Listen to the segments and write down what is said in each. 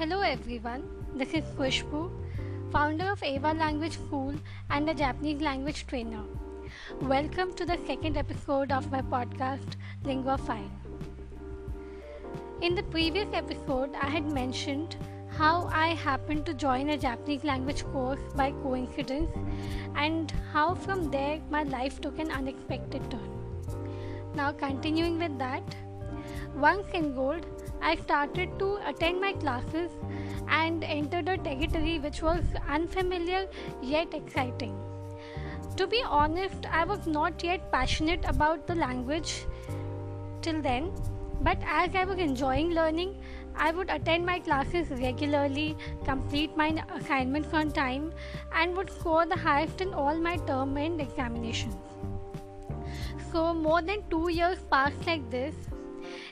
everyone, this is Khushbu, founder of Ava Language School and a Japanese language trainer. Welcome to the second episode of my podcast, Linguaphile. In the previous episode, I had mentioned how I happened to join a Japanese language course by coincidence and how from there my life took an unexpected turn. Now, continuing with that, once enrolled, I started to attend my classes and entered a territory which was unfamiliar yet exciting. To be honest, I was not yet passionate about the language till then, but as I was enjoying learning, I would attend my classes regularly, complete my assignments on time, and would score the highest in all my term end examinations. So, more than two years passed like this,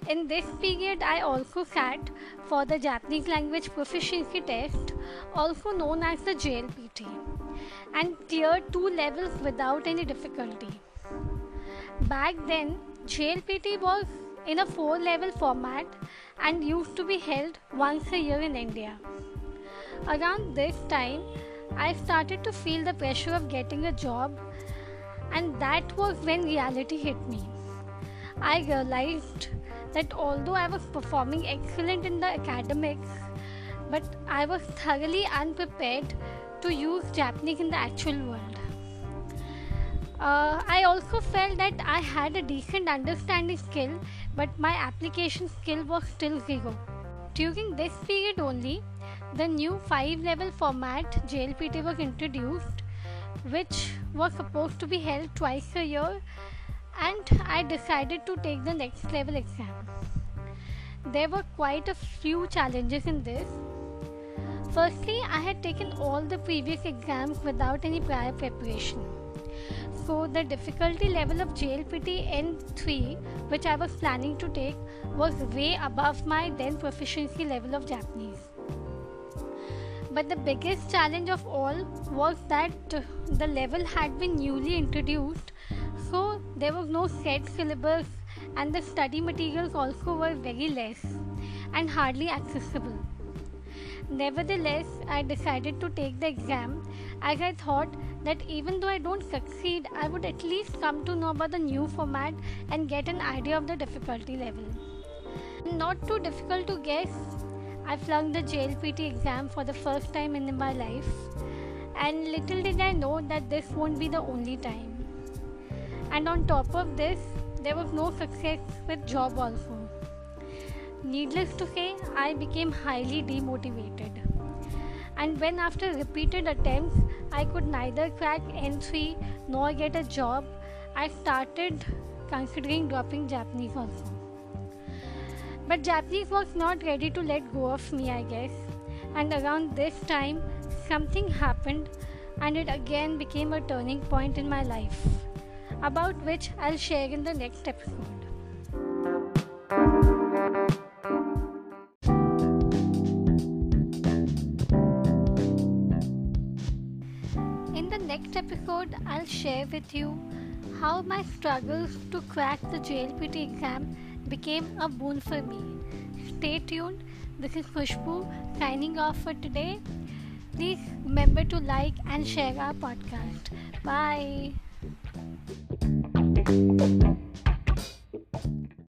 in this period, I also sat for the Japanese language proficiency test, also known as the JLPT, and cleared two levels without any difficulty. Back then, JLPT was in a four level format and used to be held once a year in India. Around this time, I started to feel the pressure of getting a job, and that was when reality hit me. I realized that although I was performing excellent in the academics, but I was thoroughly unprepared to use Japanese in the actual world. Uh, I also felt that I had a decent understanding skill, but my application skill was still zero. During this period only, the new 5 level format JLPT was introduced, which was supposed to be held twice a year and I decided to take the next level exam. There were quite a few challenges in this. Firstly, I had taken all the previous exams without any prior preparation. So, the difficulty level of JLPT N3, which I was planning to take, was way above my then proficiency level of Japanese. But the biggest challenge of all was that the level had been newly introduced there was no set syllabus and the study materials also were very less and hardly accessible. Nevertheless, I decided to take the exam as I thought that even though I don't succeed, I would at least come to know about the new format and get an idea of the difficulty level. Not too difficult to guess, I flunked the JLPT exam for the first time in my life, and little did I know that this won't be the only time and on top of this there was no success with job also. Needless to say i became highly demotivated. And when after repeated attempts i could neither crack n3 nor get a job i started considering dropping japanese also. But japanese was not ready to let go of me i guess. And around this time something happened and it again became a turning point in my life about which I'll share in the next episode. In the next episode, I'll share with you how my struggles to crack the JLPT exam became a boon for me. Stay tuned. This is Khushbu signing off for today. Please remember to like and share our podcast. Bye. Thank you.